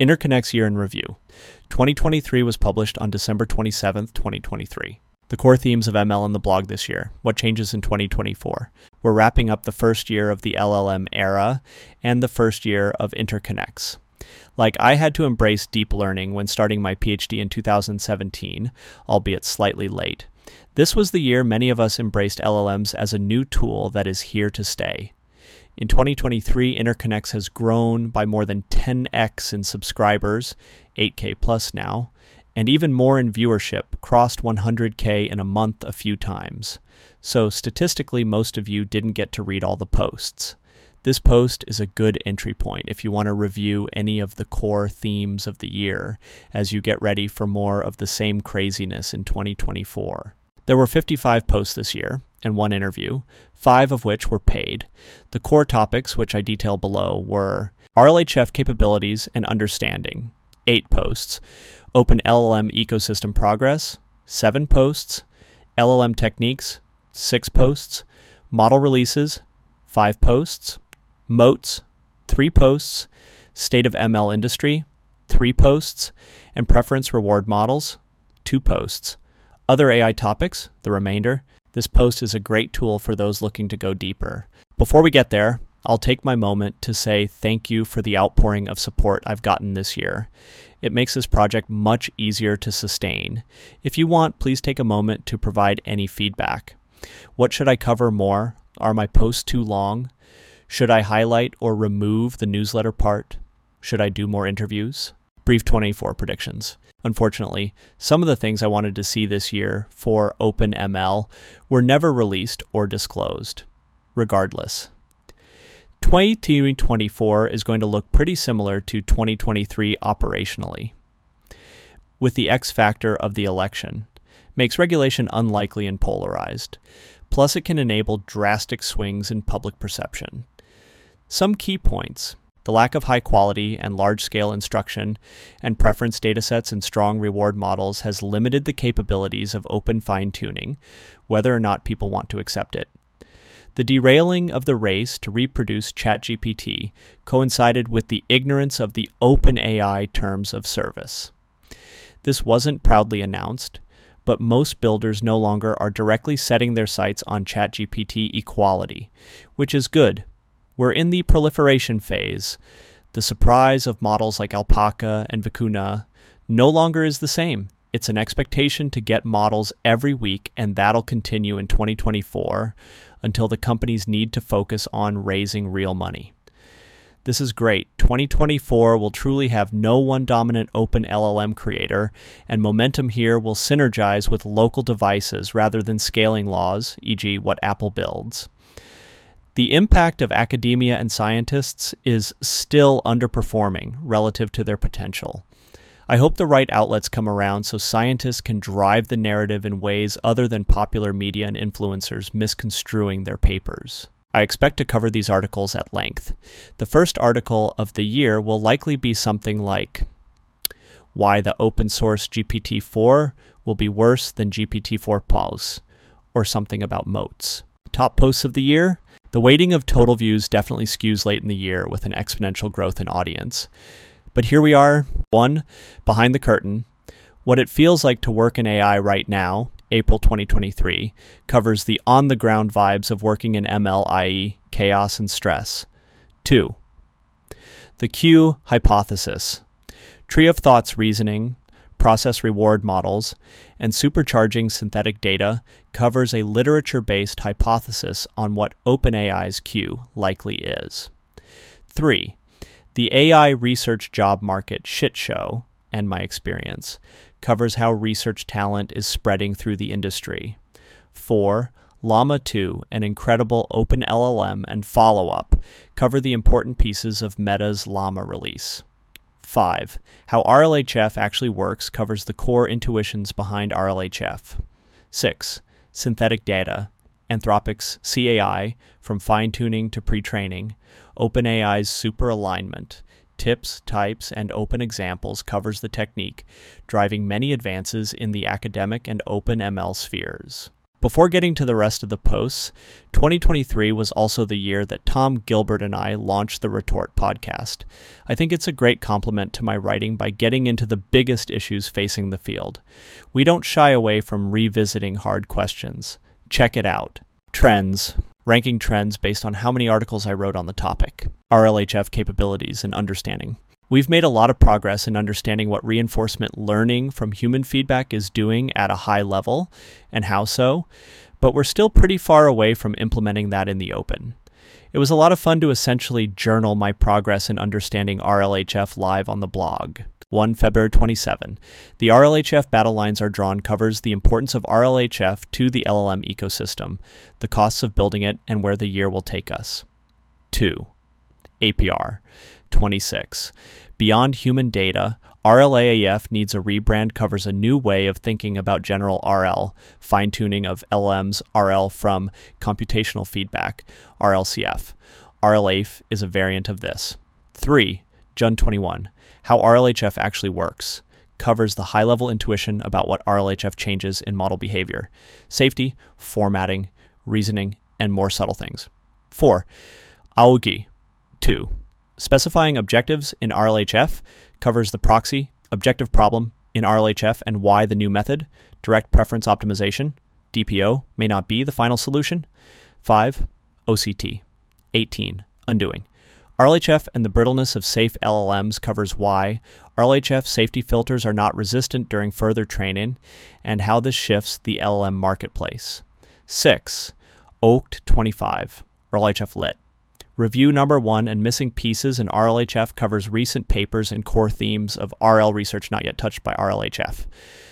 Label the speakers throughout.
Speaker 1: Interconnect's Year in Review. 2023 was published on December 27, 2023. The core themes of ML in the blog this year. What changes in 2024? We're wrapping up the first year of the LLM era and the first year of interconnects. Like, I had to embrace deep learning when starting my PhD in 2017, albeit slightly late. This was the year many of us embraced LLMs as a new tool that is here to stay. In 2023, Interconnects has grown by more than 10x in subscribers, 8K plus now, and even more in viewership, crossed 100K in a month a few times. So, statistically, most of you didn't get to read all the posts. This post is a good entry point if you want to review any of the core themes of the year as you get ready for more of the same craziness in 2024. There were 55 posts this year and one interview, five of which were paid. The core topics, which I detail below, were RLHF capabilities and understanding, eight posts, Open LLM ecosystem progress, seven posts, LLM techniques, six posts, model releases, five posts, moats, three posts, state of ML industry, three posts, and preference reward models, two posts. Other AI topics, the remainder. This post is a great tool for those looking to go deeper. Before we get there, I'll take my moment to say thank you for the outpouring of support I've gotten this year. It makes this project much easier to sustain. If you want, please take a moment to provide any feedback. What should I cover more? Are my posts too long? Should I highlight or remove the newsletter part? Should I do more interviews? Brief 24 predictions. Unfortunately, some of the things I wanted to see this year for OpenML were never released or disclosed. Regardless, 2024 is going to look pretty similar to 2023 operationally. With the X factor of the election, makes regulation unlikely and polarized. Plus, it can enable drastic swings in public perception. Some key points the lack of high quality and large scale instruction and preference datasets and strong reward models has limited the capabilities of open fine tuning, whether or not people want to accept it. The derailing of the race to reproduce ChatGPT coincided with the ignorance of the OpenAI terms of service. This wasn't proudly announced, but most builders no longer are directly setting their sights on ChatGPT equality, which is good we're in the proliferation phase. The surprise of models like Alpaca and Vicuna no longer is the same. It's an expectation to get models every week, and that'll continue in 2024 until the companies need to focus on raising real money. This is great. 2024 will truly have no one dominant open LLM creator, and momentum here will synergize with local devices rather than scaling laws, e.g., what Apple builds. The impact of academia and scientists is still underperforming relative to their potential. I hope the right outlets come around so scientists can drive the narrative in ways other than popular media and influencers misconstruing their papers. I expect to cover these articles at length. The first article of the year will likely be something like Why the open source GPT 4 will be worse than GPT 4 Plus, or something about moats. Top posts of the year the weighting of total views definitely skews late in the year with an exponential growth in audience. But here we are, one, behind the curtain. What it feels like to work in AI right now, April 2023, covers the on the ground vibes of working in ML, i.e., chaos and stress. Two, the Q hypothesis. Tree of thoughts reasoning, process reward models, and supercharging synthetic data covers a literature based hypothesis on what OpenAI's Q likely is. 3. The AI research job market shit show, and my experience, covers how research talent is spreading through the industry. 4. Llama 2, an incredible open LLM, and follow up cover the important pieces of Meta's Llama release. 5. How RLHF actually works covers the core intuitions behind RLHF. 6. Synthetic data, Anthropic's CAI, from fine tuning to pre training, OpenAI's super alignment, tips, types, and open examples covers the technique, driving many advances in the academic and open ML spheres. Before getting to the rest of the posts, 2023 was also the year that Tom Gilbert and I launched the Retort podcast. I think it's a great complement to my writing by getting into the biggest issues facing the field. We don't shy away from revisiting hard questions. Check it out. Trends. Ranking trends based on how many articles I wrote on the topic. RLHF capabilities and understanding. We've made a lot of progress in understanding what reinforcement learning from human feedback is doing at a high level and how so, but we're still pretty far away from implementing that in the open. It was a lot of fun to essentially journal my progress in understanding RLHF live on the blog. 1 February 27. The RLHF Battle Lines Are Drawn covers the importance of RLHF to the LLM ecosystem, the costs of building it, and where the year will take us. 2. APR. 26. Beyond human data, RLAIF needs a rebrand covers a new way of thinking about general RL, fine tuning of LM's RL from computational feedback, RLCF. RLAIF is a variant of this. 3. JUN 21. How RLHF actually works. Covers the high level intuition about what RLHF changes in model behavior, safety, formatting, reasoning, and more subtle things. 4. AUGI 2. Specifying objectives in RLHF covers the proxy, objective problem in RLHF and why the new method, direct preference optimization, DPO, may not be the final solution. 5. OCT. 18. Undoing. RLHF and the brittleness of safe LLMs covers why RLHF safety filters are not resistant during further training and how this shifts the LLM marketplace. 6. OAKT 25. RLHF Lit. Review number one and missing pieces in RLHF covers recent papers and core themes of RL research not yet touched by RLHF.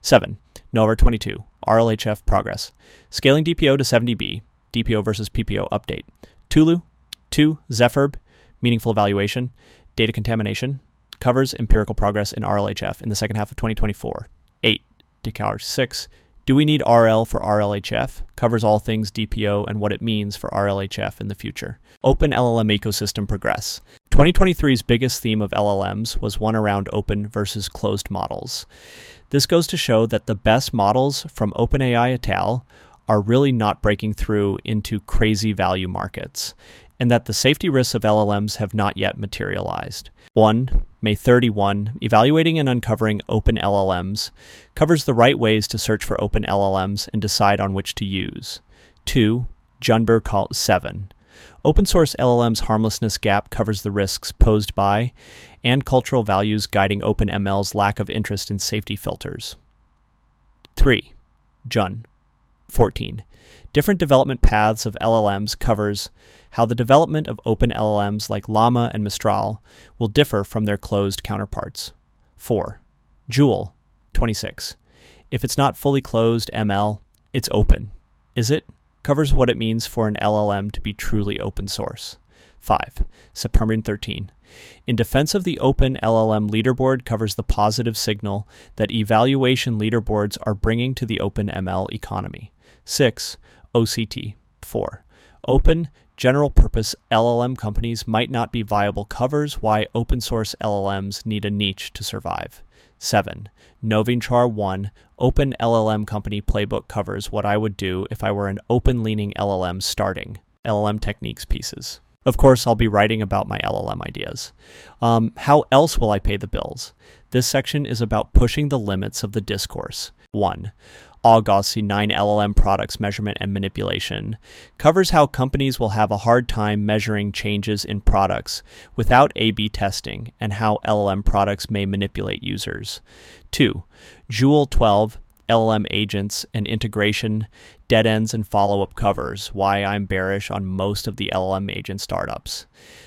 Speaker 1: 7. November 22. RLHF progress. Scaling DPO to 70B. DPO versus PPO update. Tulu. 2. ZephIRB. Meaningful evaluation. Data contamination. Covers empirical progress in RLHF in the second half of 2024. 8. Decar 6. Do we need RL for RLHF? Covers all things DPO and what it means for RLHF in the future. Open LLM ecosystem progress. 2023's biggest theme of LLMs was one around open versus closed models. This goes to show that the best models from OpenAI et al. are really not breaking through into crazy value markets, and that the safety risks of LLMs have not yet materialized. 1. May 31, Evaluating and Uncovering Open LLMs, covers the right ways to search for open LLMs and decide on which to use. 2. Junber Call 7. Open source LLM's harmlessness gap covers the risks posed by and cultural values guiding OpenML's lack of interest in safety filters. 3. Jun. 14. Different development paths of LLMs covers how the development of open LLMs like Llama and Mistral will differ from their closed counterparts. 4. Joule 26. If it's not fully closed ML, it's open. Is it? Covers what it means for an LLM to be truly open source. 5. Subpermian 13. In defense of the Open LLM leaderboard covers the positive signal that evaluation leaderboards are bringing to the Open ML economy. 6. OCT. 4. Open general purpose LLM companies might not be viable covers why open source LLMs need a niche to survive. 7. Novinchar 1 Open LLM Company Playbook covers what I would do if I were an open leaning LLM starting LLM techniques pieces. Of course, I'll be writing about my LLM ideas. Um, how else will I pay the bills? This section is about pushing the limits of the discourse. 1. Augosty 9 LLM products measurement and manipulation covers how companies will have a hard time measuring changes in products without A B testing and how LLM products may manipulate users. 2. Joule 12 LLM agents and integration, dead ends, and follow up covers why I'm bearish on most of the LLM agent startups.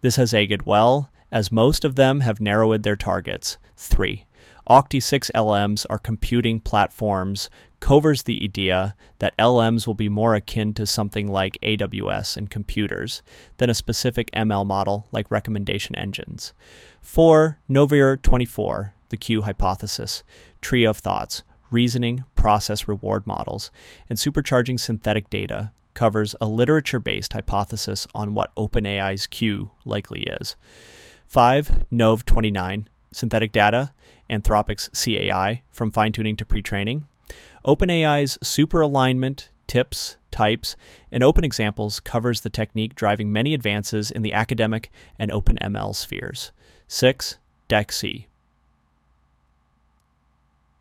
Speaker 1: This has aged well, as most of them have narrowed their targets. 3. Octi 6 LMs are computing platforms covers the idea that LMs will be more akin to something like AWS and computers than a specific ML model like recommendation engines. 4. Novir 24, the Q hypothesis, tree of thoughts, reasoning, process reward models, and supercharging synthetic data covers a literature based hypothesis on what OpenAI's Q likely is. 5. Nov 29, synthetic data, Anthropic's CAI, from fine tuning to pre training. OpenAI's super alignment, tips, types, and open examples covers the technique driving many advances in the academic and OpenML spheres. 6. DEC-C.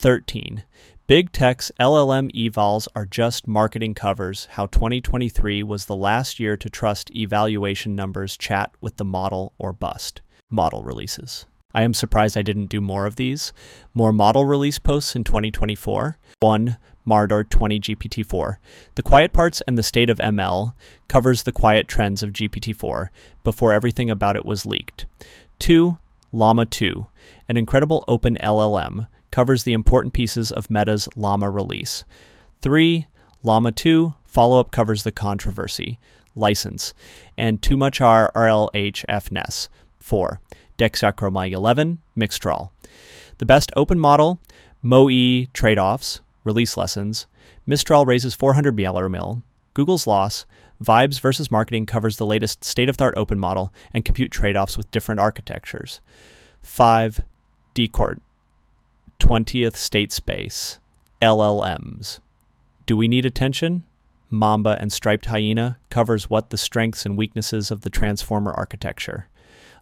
Speaker 1: 13. Big Tech's LLM evals are just marketing covers how 2023 was the last year to trust evaluation numbers chat with the model or bust. Model releases. I am surprised I didn't do more of these. More model release posts in 2024. 1. Mardar 20 GPT-4. The quiet parts and the state of ML covers the quiet trends of GPT-4 before everything about it was leaked. 2. Llama 2, an incredible open LLM, covers the important pieces of Meta's Llama release. 3. Llama 2 follow up covers the controversy, license, and too much R RLHF 4. Dexachromai 11, Mixtral. The best open model, MoE trade offs, release lessons. Mistral raises 400 mil. Google's loss. Vibes versus marketing covers the latest state of the art open model and compute trade offs with different architectures. 5. Decourt. 20th state space. LLMs. Do we need attention? Mamba and StripedHyena covers what the strengths and weaknesses of the transformer architecture.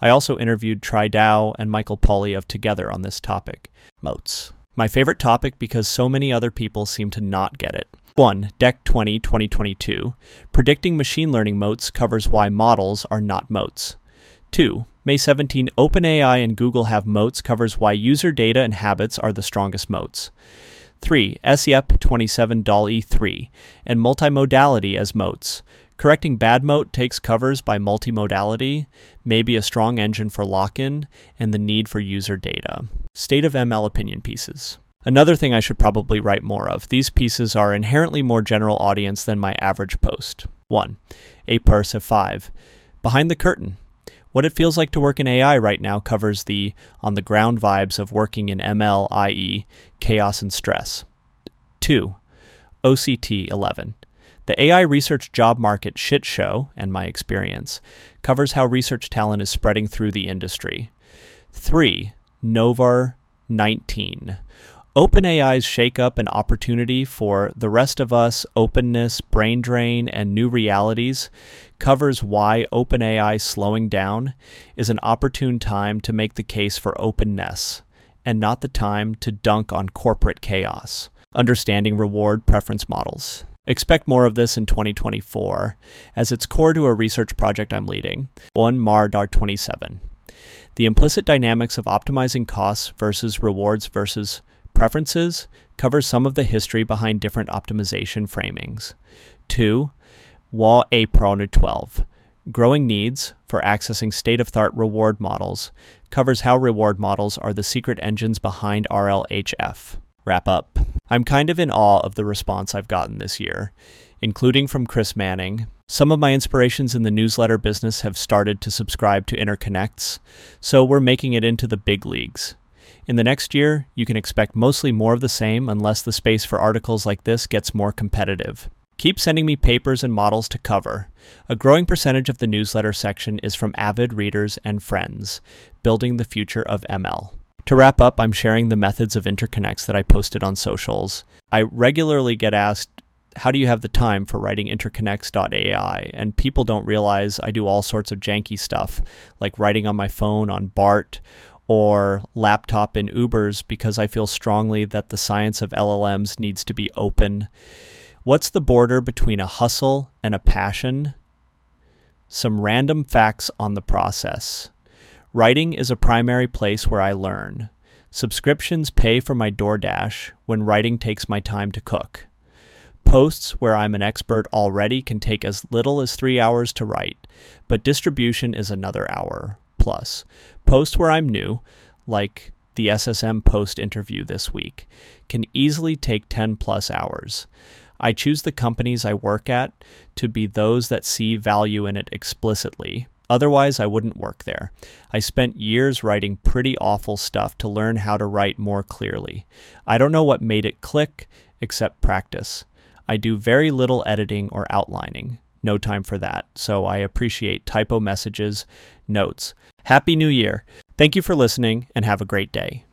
Speaker 1: I also interviewed Tri Dao and Michael Poli of Together on this topic. Moats. My favorite topic because so many other people seem to not get it. 1. DEC 20 2022. Predicting machine learning moats covers why models are not moats. 2. May 17 OpenAI and Google have moats covers why user data and habits are the strongest moats. 3. SEP 27 DALL-E 3 and multimodality as moats. Correcting bad moat takes covers by multimodality, maybe a strong engine for lock in, and the need for user data. State of ML opinion pieces. Another thing I should probably write more of. These pieces are inherently more general audience than my average post. 1. A purse of 5. Behind the curtain. What it feels like to work in AI right now covers the on the ground vibes of working in ML, i.e., chaos and stress. 2. OCT 11. The AI research job market shit show, and my experience, covers how research talent is spreading through the industry. 3. Novar 19. OpenAI's shakeup and opportunity for the rest of us, openness, brain drain, and new realities covers why OpenAI slowing down is an opportune time to make the case for openness and not the time to dunk on corporate chaos. Understanding reward preference models. Expect more of this in 2024, as it's core to a research project I'm leading, one MAR DAR 27. The implicit dynamics of optimizing costs versus rewards versus preferences covers some of the history behind different optimization framings. 2. WA APRON 12. Growing needs for accessing state of the art reward models covers how reward models are the secret engines behind RLHF. Wrap up. I'm kind of in awe of the response I've gotten this year, including from Chris Manning. Some of my inspirations in the newsletter business have started to subscribe to Interconnects, so we're making it into the big leagues. In the next year, you can expect mostly more of the same unless the space for articles like this gets more competitive. Keep sending me papers and models to cover. A growing percentage of the newsletter section is from avid readers and friends, building the future of ML. To wrap up, I'm sharing the methods of interconnects that I posted on socials. I regularly get asked, how do you have the time for writing interconnects.ai? And people don't realize I do all sorts of janky stuff, like writing on my phone on BART or laptop in Ubers because I feel strongly that the science of LLMs needs to be open. What's the border between a hustle and a passion? Some random facts on the process. Writing is a primary place where I learn. Subscriptions pay for my DoorDash when writing takes my time to cook. Posts where I'm an expert already can take as little as three hours to write, but distribution is another hour plus. Posts where I'm new, like the SSM post interview this week, can easily take 10 plus hours. I choose the companies I work at to be those that see value in it explicitly, Otherwise, I wouldn't work there. I spent years writing pretty awful stuff to learn how to write more clearly. I don't know what made it click, except practice. I do very little editing or outlining. No time for that, so I appreciate typo messages, notes. Happy New Year! Thank you for listening, and have a great day.